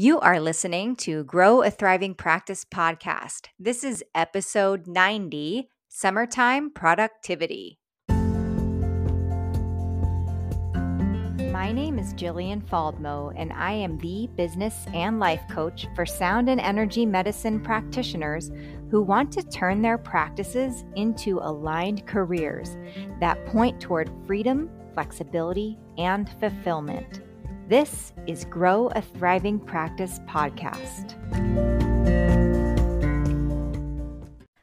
You are listening to Grow a Thriving Practice podcast. This is episode 90 Summertime Productivity. My name is Jillian Faldmo, and I am the business and life coach for sound and energy medicine practitioners who want to turn their practices into aligned careers that point toward freedom, flexibility, and fulfillment. This is Grow a Thriving Practice podcast.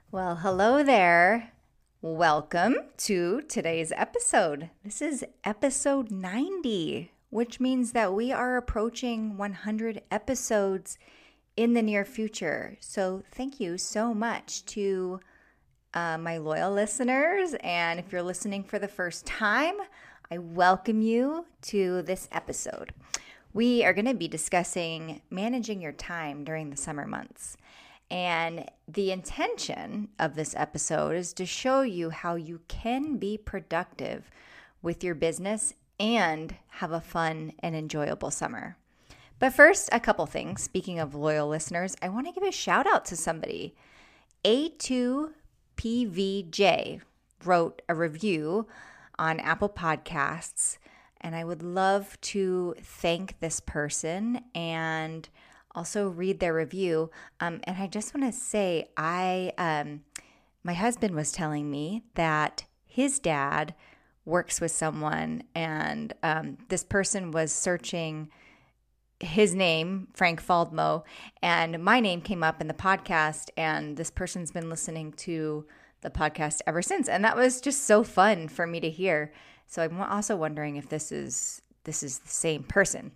Well, hello there. Welcome to today's episode. This is episode 90, which means that we are approaching 100 episodes in the near future. So, thank you so much to uh, my loyal listeners. And if you're listening for the first time, I welcome you to this episode. We are going to be discussing managing your time during the summer months. And the intention of this episode is to show you how you can be productive with your business and have a fun and enjoyable summer. But first, a couple things. Speaking of loyal listeners, I want to give a shout out to somebody. A2PVJ wrote a review on Apple Podcasts. And I would love to thank this person and also read their review. Um, and I just want to say, I, um, my husband was telling me that his dad works with someone, and um, this person was searching his name, Frank Faldmo, and my name came up in the podcast, and this person's been listening to the podcast ever since. And that was just so fun for me to hear. So I'm also wondering if this is this is the same person.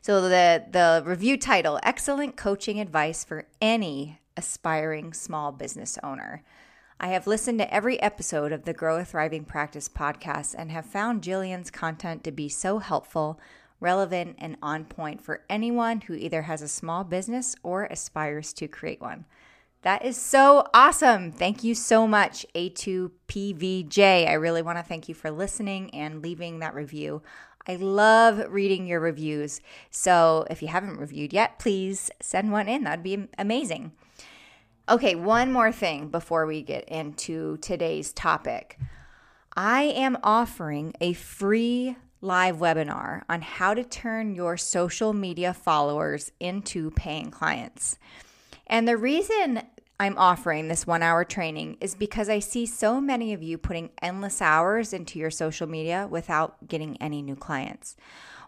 So the the review title Excellent Coaching Advice for Any Aspiring Small Business Owner. I have listened to every episode of the Grow a Thriving Practice podcast and have found Jillian's content to be so helpful, relevant, and on point for anyone who either has a small business or aspires to create one. That is so awesome. Thank you so much, A2PVJ. I really want to thank you for listening and leaving that review. I love reading your reviews. So if you haven't reviewed yet, please send one in. That'd be amazing. Okay, one more thing before we get into today's topic. I am offering a free live webinar on how to turn your social media followers into paying clients. And the reason I'm offering this one hour training is because I see so many of you putting endless hours into your social media without getting any new clients.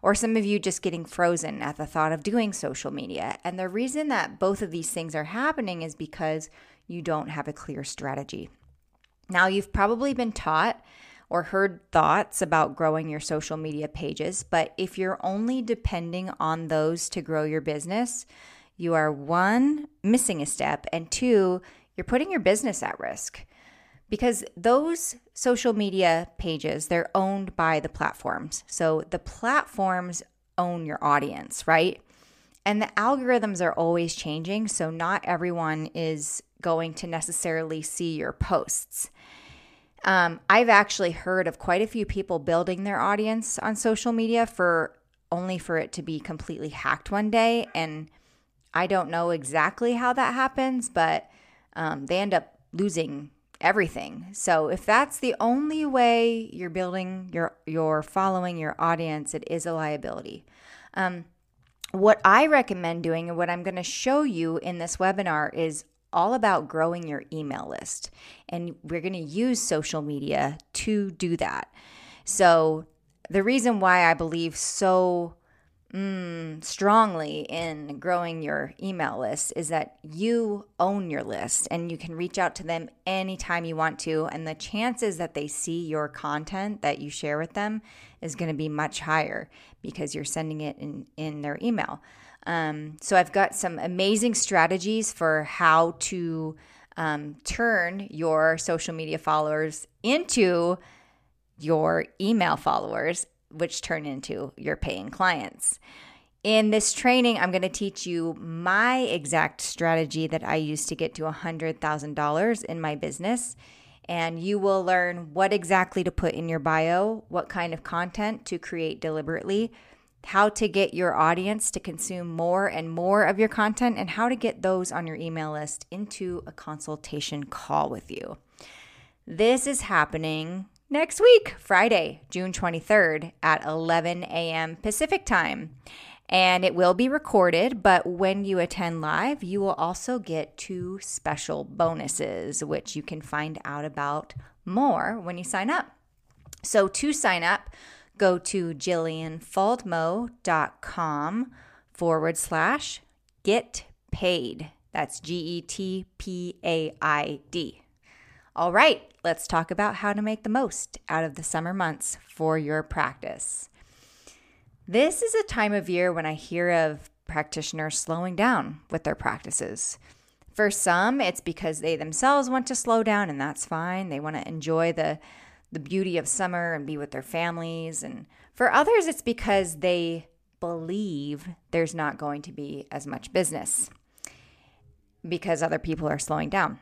Or some of you just getting frozen at the thought of doing social media. And the reason that both of these things are happening is because you don't have a clear strategy. Now, you've probably been taught or heard thoughts about growing your social media pages, but if you're only depending on those to grow your business, you are one, missing a step, and two, you're putting your business at risk. Because those social media pages they're owned by the platforms. So the platforms own your audience right? And the algorithms are always changing so not everyone is going to necessarily see your posts. Um, i've actually heard of quite a few people building their audience on social media for only for it to be completely hacked one day and I don't know exactly how that happens, but um, they end up losing everything. So if that's the only way you're building your your following your audience, it is a liability. Um, what I recommend doing and what I'm going to show you in this webinar is all about growing your email list. And we're going to use social media to do that. So the reason why I believe so mm, strongly in growing your email list is that you own your list and you can reach out to them anytime you want to. And the chances that they see your content that you share with them is going to be much higher because you're sending it in, in their email. Um, so I've got some amazing strategies for how to um, turn your social media followers into your email followers which turn into your paying clients. In this training, I'm going to teach you my exact strategy that I used to get to $100,000 in my business. And you will learn what exactly to put in your bio, what kind of content to create deliberately, how to get your audience to consume more and more of your content, and how to get those on your email list into a consultation call with you. This is happening next week, Friday, June 23rd at 11 a.m. Pacific time. And it will be recorded, but when you attend live, you will also get two special bonuses, which you can find out about more when you sign up. So, to sign up, go to jillianfaldmo.com forward slash get paid. That's G E T P A I D. All right, let's talk about how to make the most out of the summer months for your practice. This is a time of year when I hear of practitioners slowing down with their practices. For some, it's because they themselves want to slow down, and that's fine. They want to enjoy the, the beauty of summer and be with their families. And for others, it's because they believe there's not going to be as much business because other people are slowing down.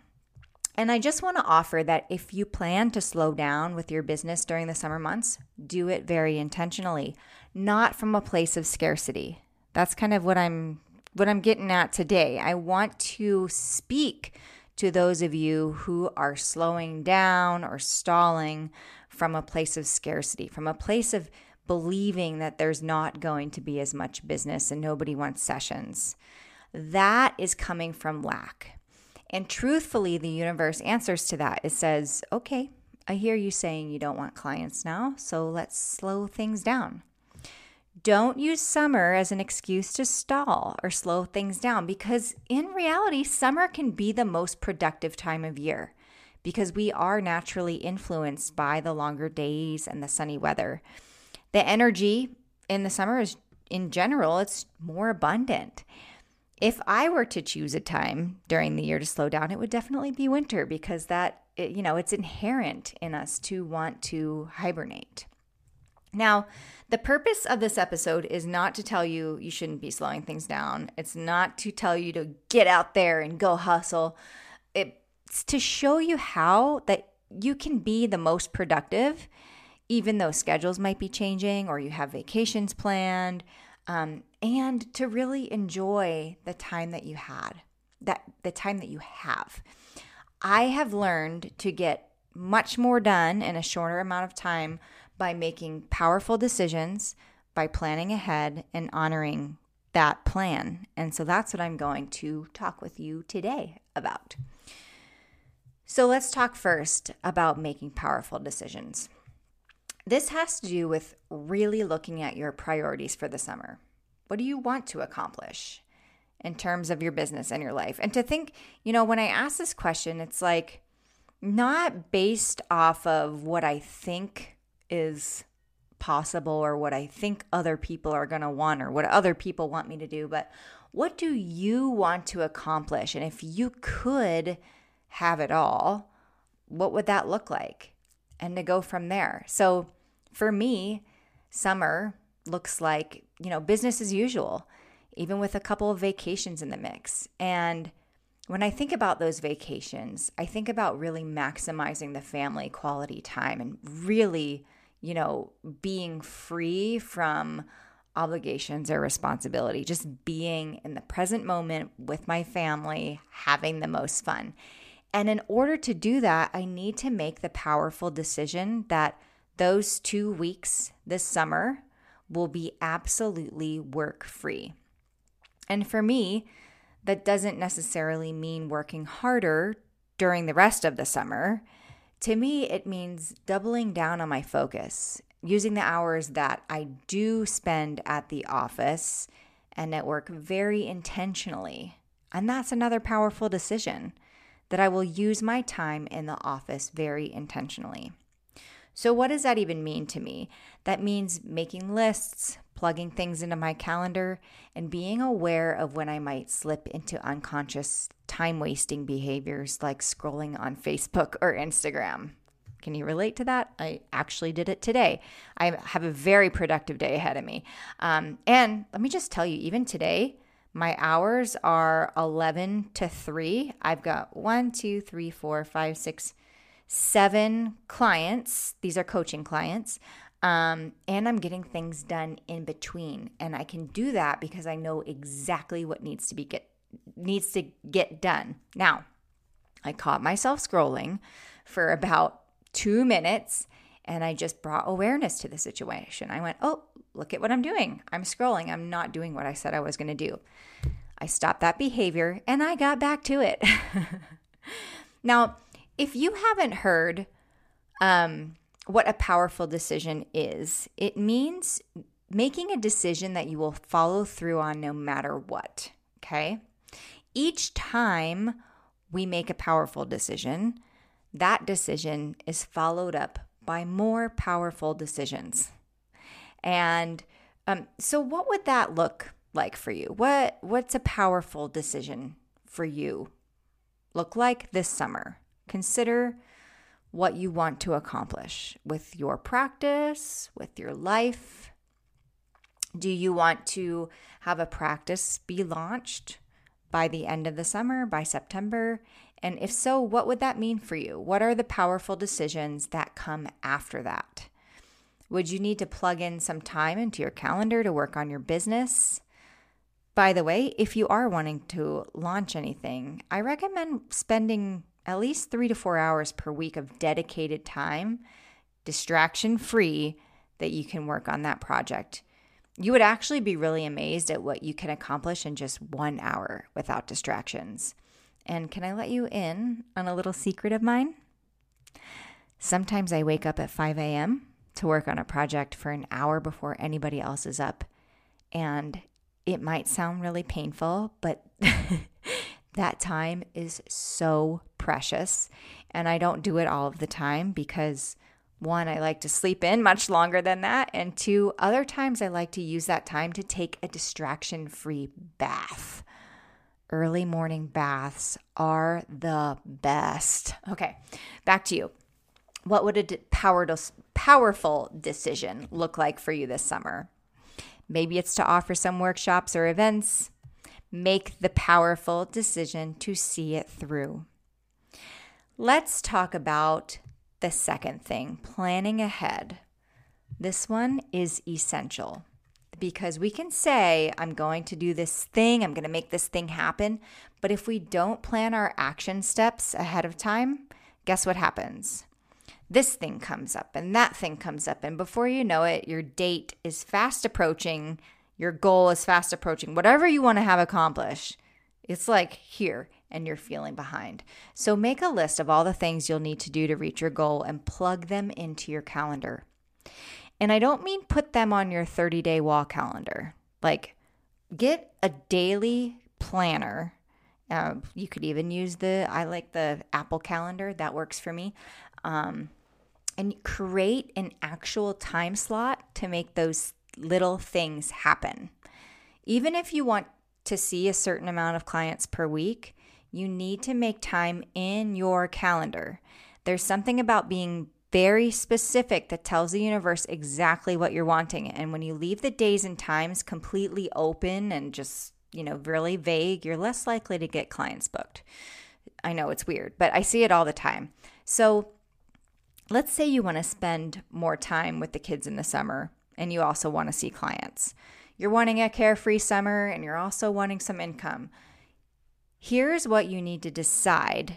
And I just want to offer that if you plan to slow down with your business during the summer months, do it very intentionally, not from a place of scarcity. That's kind of what I'm what I'm getting at today. I want to speak to those of you who are slowing down or stalling from a place of scarcity, from a place of believing that there's not going to be as much business and nobody wants sessions. That is coming from lack. And truthfully, the universe answers to that. It says, okay, I hear you saying you don't want clients now, so let's slow things down. Don't use summer as an excuse to stall or slow things down because, in reality, summer can be the most productive time of year because we are naturally influenced by the longer days and the sunny weather. The energy in the summer is, in general, it's more abundant. If I were to choose a time during the year to slow down, it would definitely be winter because that, you know, it's inherent in us to want to hibernate. Now, the purpose of this episode is not to tell you you shouldn't be slowing things down. It's not to tell you to get out there and go hustle. It's to show you how that you can be the most productive even though schedules might be changing or you have vacations planned um, and to really enjoy the time that you had, that the time that you have. I have learned to get much more done in a shorter amount of time by making powerful decisions, by planning ahead and honoring that plan. And so that's what I'm going to talk with you today about. So let's talk first about making powerful decisions. This has to do with really looking at your priorities for the summer. What do you want to accomplish in terms of your business and your life? And to think, you know, when I ask this question, it's like not based off of what I think is possible or what I think other people are going to want or what other people want me to do, but what do you want to accomplish? And if you could have it all, what would that look like? And to go from there. So, for me, summer looks like, you know, business as usual, even with a couple of vacations in the mix. And when I think about those vacations, I think about really maximizing the family quality time and really, you know, being free from obligations or responsibility, just being in the present moment with my family, having the most fun. And in order to do that, I need to make the powerful decision that those two weeks this summer will be absolutely work free. And for me, that doesn't necessarily mean working harder during the rest of the summer. To me, it means doubling down on my focus, using the hours that I do spend at the office and at work very intentionally. And that's another powerful decision that I will use my time in the office very intentionally. So, what does that even mean to me? That means making lists, plugging things into my calendar, and being aware of when I might slip into unconscious time wasting behaviors like scrolling on Facebook or Instagram. Can you relate to that? I actually did it today. I have a very productive day ahead of me. Um, and let me just tell you, even today, my hours are 11 to 3. I've got one, two, three, four, five, six, seven clients. These are coaching clients Um, and I'm getting things done in between. And I can do that because I know exactly what needs to be get needs to get done. Now, I caught myself scrolling for about two minutes and I just brought awareness to the situation. I went, oh, look at what I'm doing. I'm scrolling. I'm not doing what I said I was going to do. I stopped that behavior and I got back to it. now, if you haven't heard um, what a powerful decision is, it means making a decision that you will follow through on no matter what. Okay. Each time we make a powerful decision, that decision is followed up by more powerful decisions. And um, so, what would that look like for you? What What's a powerful decision for you look like this summer? Consider what you want to accomplish with your practice, with your life. Do you want to have a practice be launched by the end of the summer, by September? And if so, what would that mean for you? What are the powerful decisions that come after that? Would you need to plug in some time into your calendar to work on your business? By the way, if you are wanting to launch anything, I recommend spending at least three to four hours per week of dedicated time, distraction free, that you can work on that project. You would actually be really amazed at what you can accomplish in just one hour without distractions. And can I let you in on a little secret of mine? Sometimes I wake up at 5 a.m. to work on a project for an hour before anybody else is up. And it might sound really painful, but that time is so precious. And I don't do it all of the time because one, I like to sleep in much longer than that. And two, other times I like to use that time to take a distraction free bath early morning baths are the best. Okay, back to you. What would a powerful decision look like for you this summer? Maybe it's to offer some workshops or events. Make the powerful decision to see it through. Let's talk about the second thing planning ahead. This one is essential because we can say, I'm going to do this thing, I'm going to make this thing happen. But if we don't plan our action steps ahead of time, guess what happens? This thing comes up and that thing comes up. And before you know it, your date is fast approaching, your goal is fast approaching, whatever you want to have accomplished. It's like here, and you're feeling behind. So make a list of all the things you'll need to do to reach your goal and plug them into your calendar. And I don't mean put them on your 30 day wall calendar. Like, get a daily planner. Uh, you could even use the, I like the Apple calendar, that works for me. Um, and create an actual time slot to make those little things happen. Even if you want to see a certain amount of clients per week, you need to make time in your calendar. There's something about being very specific that tells the universe exactly what you're wanting. And when you leave the days and times completely open and just, you know, really vague, you're less likely to get clients booked. I know it's weird, but I see it all the time. So let's say you want to spend more time with the kids in the summer and you also want to see clients. You're wanting a carefree summer and you're also wanting some income. Here's what you need to decide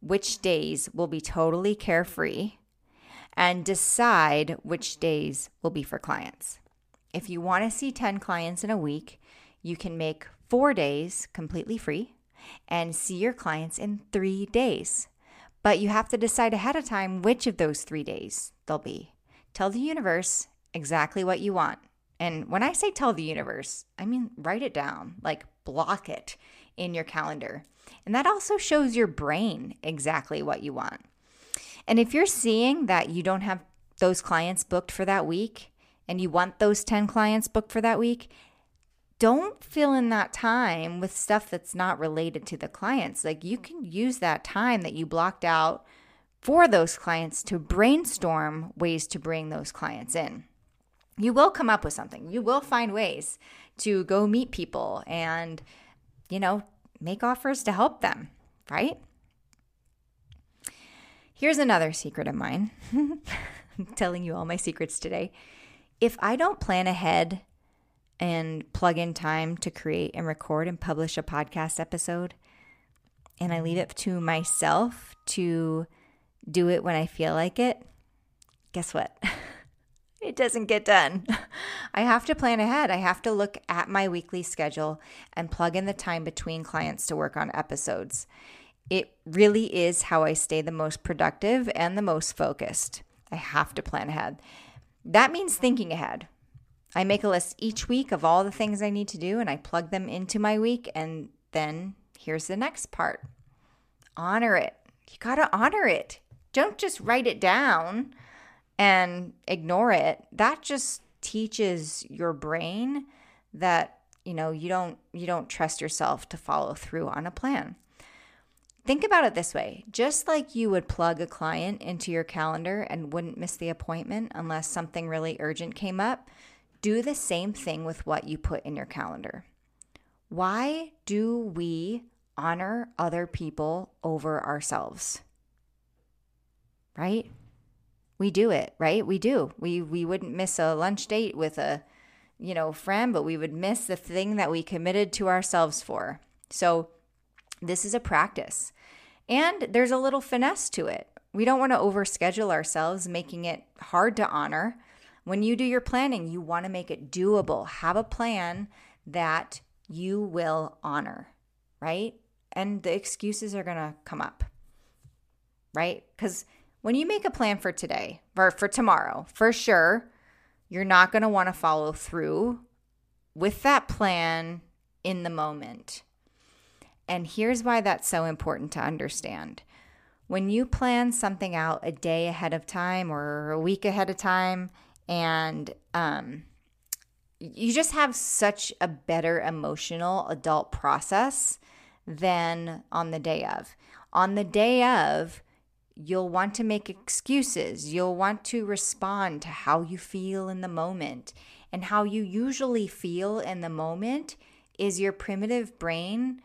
which days will be totally carefree and decide which days will be for clients. If you want to see 10 clients in a week, you can make four days completely free and see your clients in three days. But you have to decide ahead of time which of those three days they'll be. Tell the universe exactly what you want. And when I say tell the universe, I mean write it down, like block it in your calendar. And that also shows your brain exactly what you want. And if you're seeing that you don't have those clients booked for that week and you want those 10 clients booked for that week, don't fill in that time with stuff that's not related to the clients. Like you can use that time that you blocked out for those clients to brainstorm ways to bring those clients in. You will come up with something. You will find ways to go meet people and, you know, make offers to help them, right? Here's another secret of mine. I'm telling you all my secrets today. If I don't plan ahead and plug in time to create and record and publish a podcast episode, and I leave it to myself to do it when I feel like it, guess what? it doesn't get done. I have to plan ahead. I have to look at my weekly schedule and plug in the time between clients to work on episodes. It really is how I stay the most productive and the most focused. I have to plan ahead. That means thinking ahead. I make a list each week of all the things I need to do and I plug them into my week. And then here's the next part honor it. You got to honor it. Don't just write it down and ignore it. That just teaches your brain that you know you don't you don't trust yourself to follow through on a plan. Think about it this way just like you would plug a client into your calendar and wouldn't miss the appointment unless something really urgent came up, do the same thing with what you put in your calendar. Why do we honor other people over ourselves? Right? We do it, right? We do. We we wouldn't miss a lunch date with a you know, friend, but we would miss the thing that we committed to ourselves for. So this is a practice. And there's a little finesse to it. We don't want to overschedule ourselves, making it hard to honor. When you do your planning, you want to make it doable. Have a plan that you will honor, right? And the excuses are going to come up, right? Because when you make a plan for today or for tomorrow, for sure, you're not going to want to follow through with that plan in the moment. And here's why that's so important to understand. When you plan something out a day ahead of time or a week ahead of time, and um, you just have such a better emotional adult process than on the day of. On the day of, you'll want to make excuses. You'll want to respond to how you feel in the moment. And how you usually feel in the moment is your primitive brain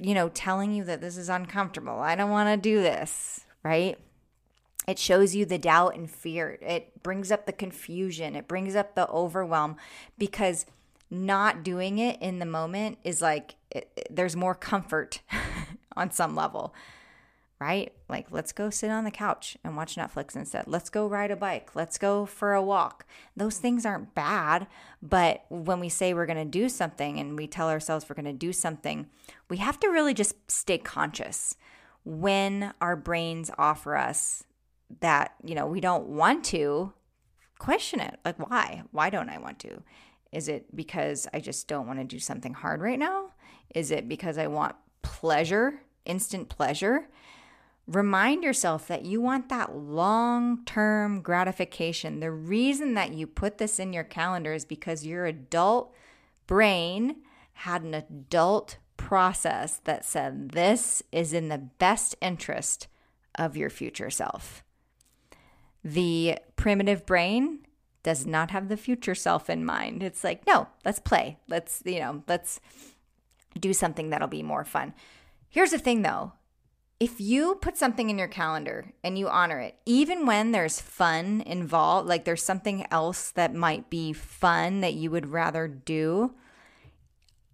you know, telling you that this is uncomfortable. I don't want to do this, right? It shows you the doubt and fear. It brings up the confusion. It brings up the overwhelm because not doing it in the moment is like it, there's more comfort on some level right? Like, let's go sit on the couch and watch Netflix instead. Let's go ride a bike. Let's go for a walk. Those things aren't bad, but when we say we're going to do something and we tell ourselves we're going to do something, we have to really just stay conscious when our brains offer us that, you know, we don't want to question it. Like, why? Why don't I want to? Is it because I just don't want to do something hard right now? Is it because I want pleasure, instant pleasure? Remind yourself that you want that long term gratification. The reason that you put this in your calendar is because your adult brain had an adult process that said this is in the best interest of your future self. The primitive brain does not have the future self in mind. It's like, no, let's play. Let's, you know, let's do something that'll be more fun. Here's the thing though if you put something in your calendar and you honor it, even when there's fun involved, like there's something else that might be fun that you would rather do,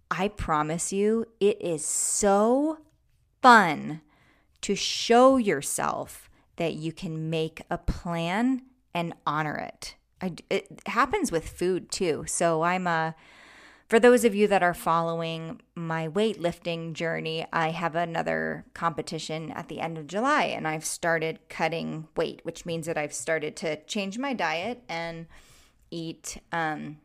I promise you, it is so fun to show yourself that you can make a plan and honor it. I, it happens with food too. So I'm a for those of you that are following my weightlifting journey, I have another competition at the end of July and I've started cutting weight, which means that I've started to change my diet and eat um,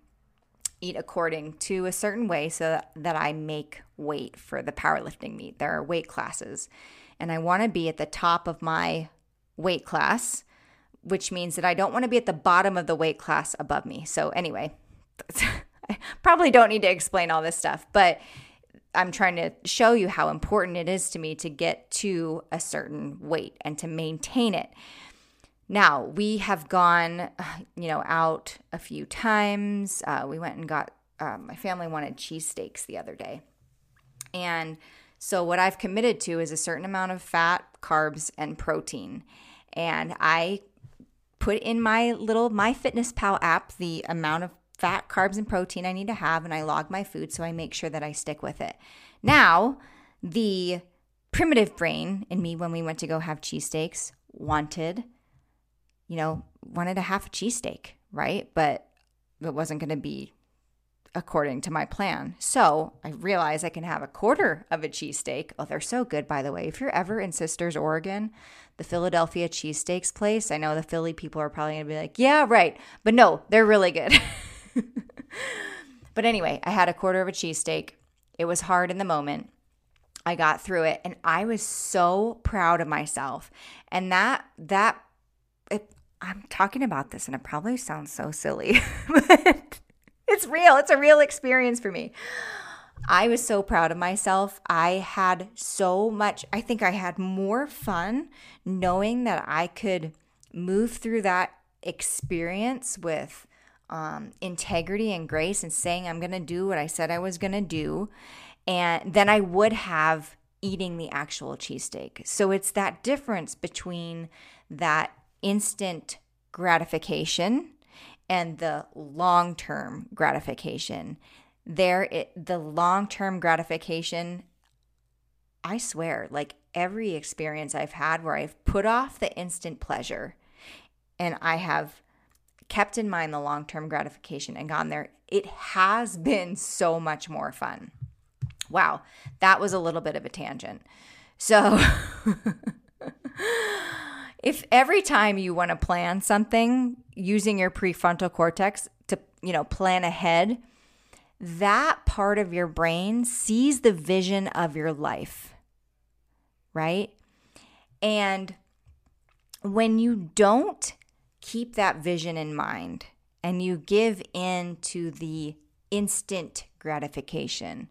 eat according to a certain way so that I make weight for the powerlifting meet. There are weight classes, and I want to be at the top of my weight class, which means that I don't want to be at the bottom of the weight class above me. So, anyway, probably don't need to explain all this stuff, but I'm trying to show you how important it is to me to get to a certain weight and to maintain it. Now, we have gone, you know, out a few times. Uh, we went and got, uh, my family wanted cheesesteaks the other day. And so, what I've committed to is a certain amount of fat, carbs, and protein. And I put in my little MyFitnessPal app the amount of fat, carbs, and protein I need to have, and I log my food so I make sure that I stick with it. Now, the primitive brain in me when we went to go have cheesesteaks wanted, you know, wanted a half a cheesesteak, right? But it wasn't going to be according to my plan. So I realized I can have a quarter of a cheesesteak. Oh, they're so good, by the way. If you're ever in Sisters, Oregon, the Philadelphia cheesesteaks place, I know the Philly people are probably going to be like, yeah, right. But no, they're really good. but anyway, I had a quarter of a cheesesteak. It was hard in the moment. I got through it and I was so proud of myself. And that, that, it, I'm talking about this and it probably sounds so silly, but it's real. It's a real experience for me. I was so proud of myself. I had so much, I think I had more fun knowing that I could move through that experience with um, integrity and grace and saying, I'm going to do what I said I was going to do. And then I would have eating the actual cheesesteak. So it's that difference between that instant gratification and the long term gratification. There, it, the long term gratification, I swear, like every experience I've had where I've put off the instant pleasure and I have kept in mind the long term gratification and gone there, it has been so much more fun. Wow, that was a little bit of a tangent. So, if every time you want to plan something using your prefrontal cortex to, you know, plan ahead, that part of your brain sees the vision of your life, right? And when you don't keep that vision in mind and you give in to the instant gratification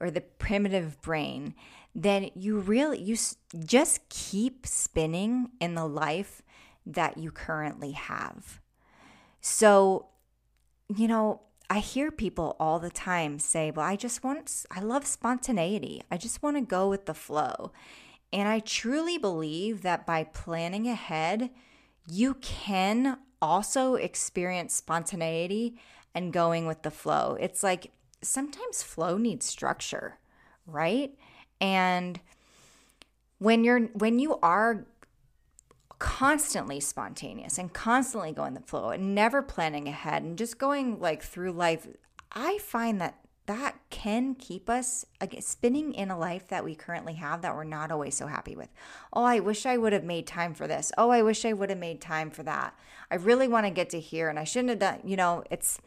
or the primitive brain, then you really you just keep spinning in the life that you currently have. So, you know, I hear people all the time say, "Well, I just want I love spontaneity. I just want to go with the flow." And I truly believe that by planning ahead, you can also experience spontaneity and going with the flow. It's like sometimes flow needs structure, right? And when you're when you are constantly spontaneous and constantly going the flow and never planning ahead and just going like through life, I find that that can keep us spinning in a life that we currently have that we're not always so happy with. Oh, I wish I would have made time for this. Oh, I wish I would have made time for that. I really want to get to here and I shouldn't have done, you know, it's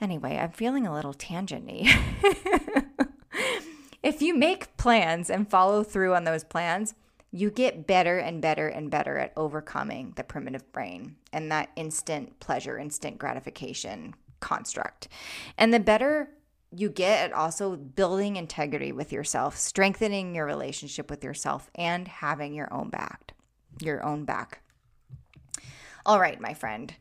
anyway, I'm feeling a little tangenty. if you make plans and follow through on those plans, you get better and better and better at overcoming the primitive brain and that instant pleasure, instant gratification construct. And the better you get at also building integrity with yourself, strengthening your relationship with yourself, and having your own back. Your own back. All right, my friend.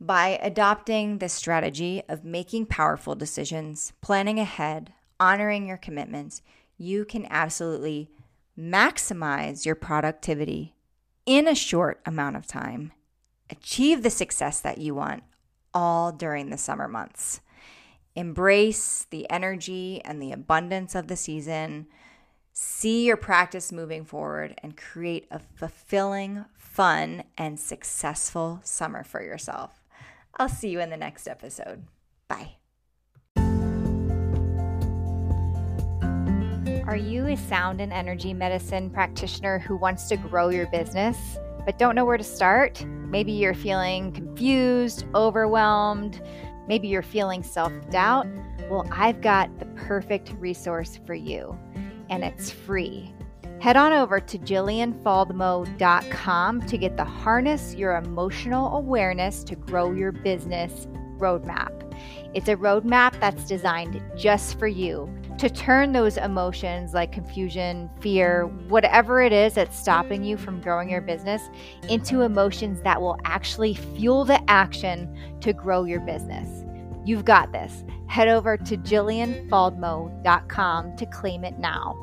By adopting the strategy of making powerful decisions, planning ahead, honoring your commitments, you can absolutely maximize your productivity in a short amount of time, achieve the success that you want all during the summer months. Embrace the energy and the abundance of the season. See your practice moving forward and create a fulfilling, fun, and successful summer for yourself. I'll see you in the next episode. Bye. Are you a sound and energy medicine practitioner who wants to grow your business but don't know where to start? Maybe you're feeling confused, overwhelmed Maybe you're feeling self doubt. Well, I've got the perfect resource for you, and it's free. Head on over to jillianfaldmo.com to get the Harness Your Emotional Awareness to Grow Your Business roadmap. It's a roadmap that's designed just for you to turn those emotions like confusion, fear, whatever it is that's stopping you from growing your business into emotions that will actually fuel the action to grow your business. You've got this. Head over to jillianfaldmo.com to claim it now.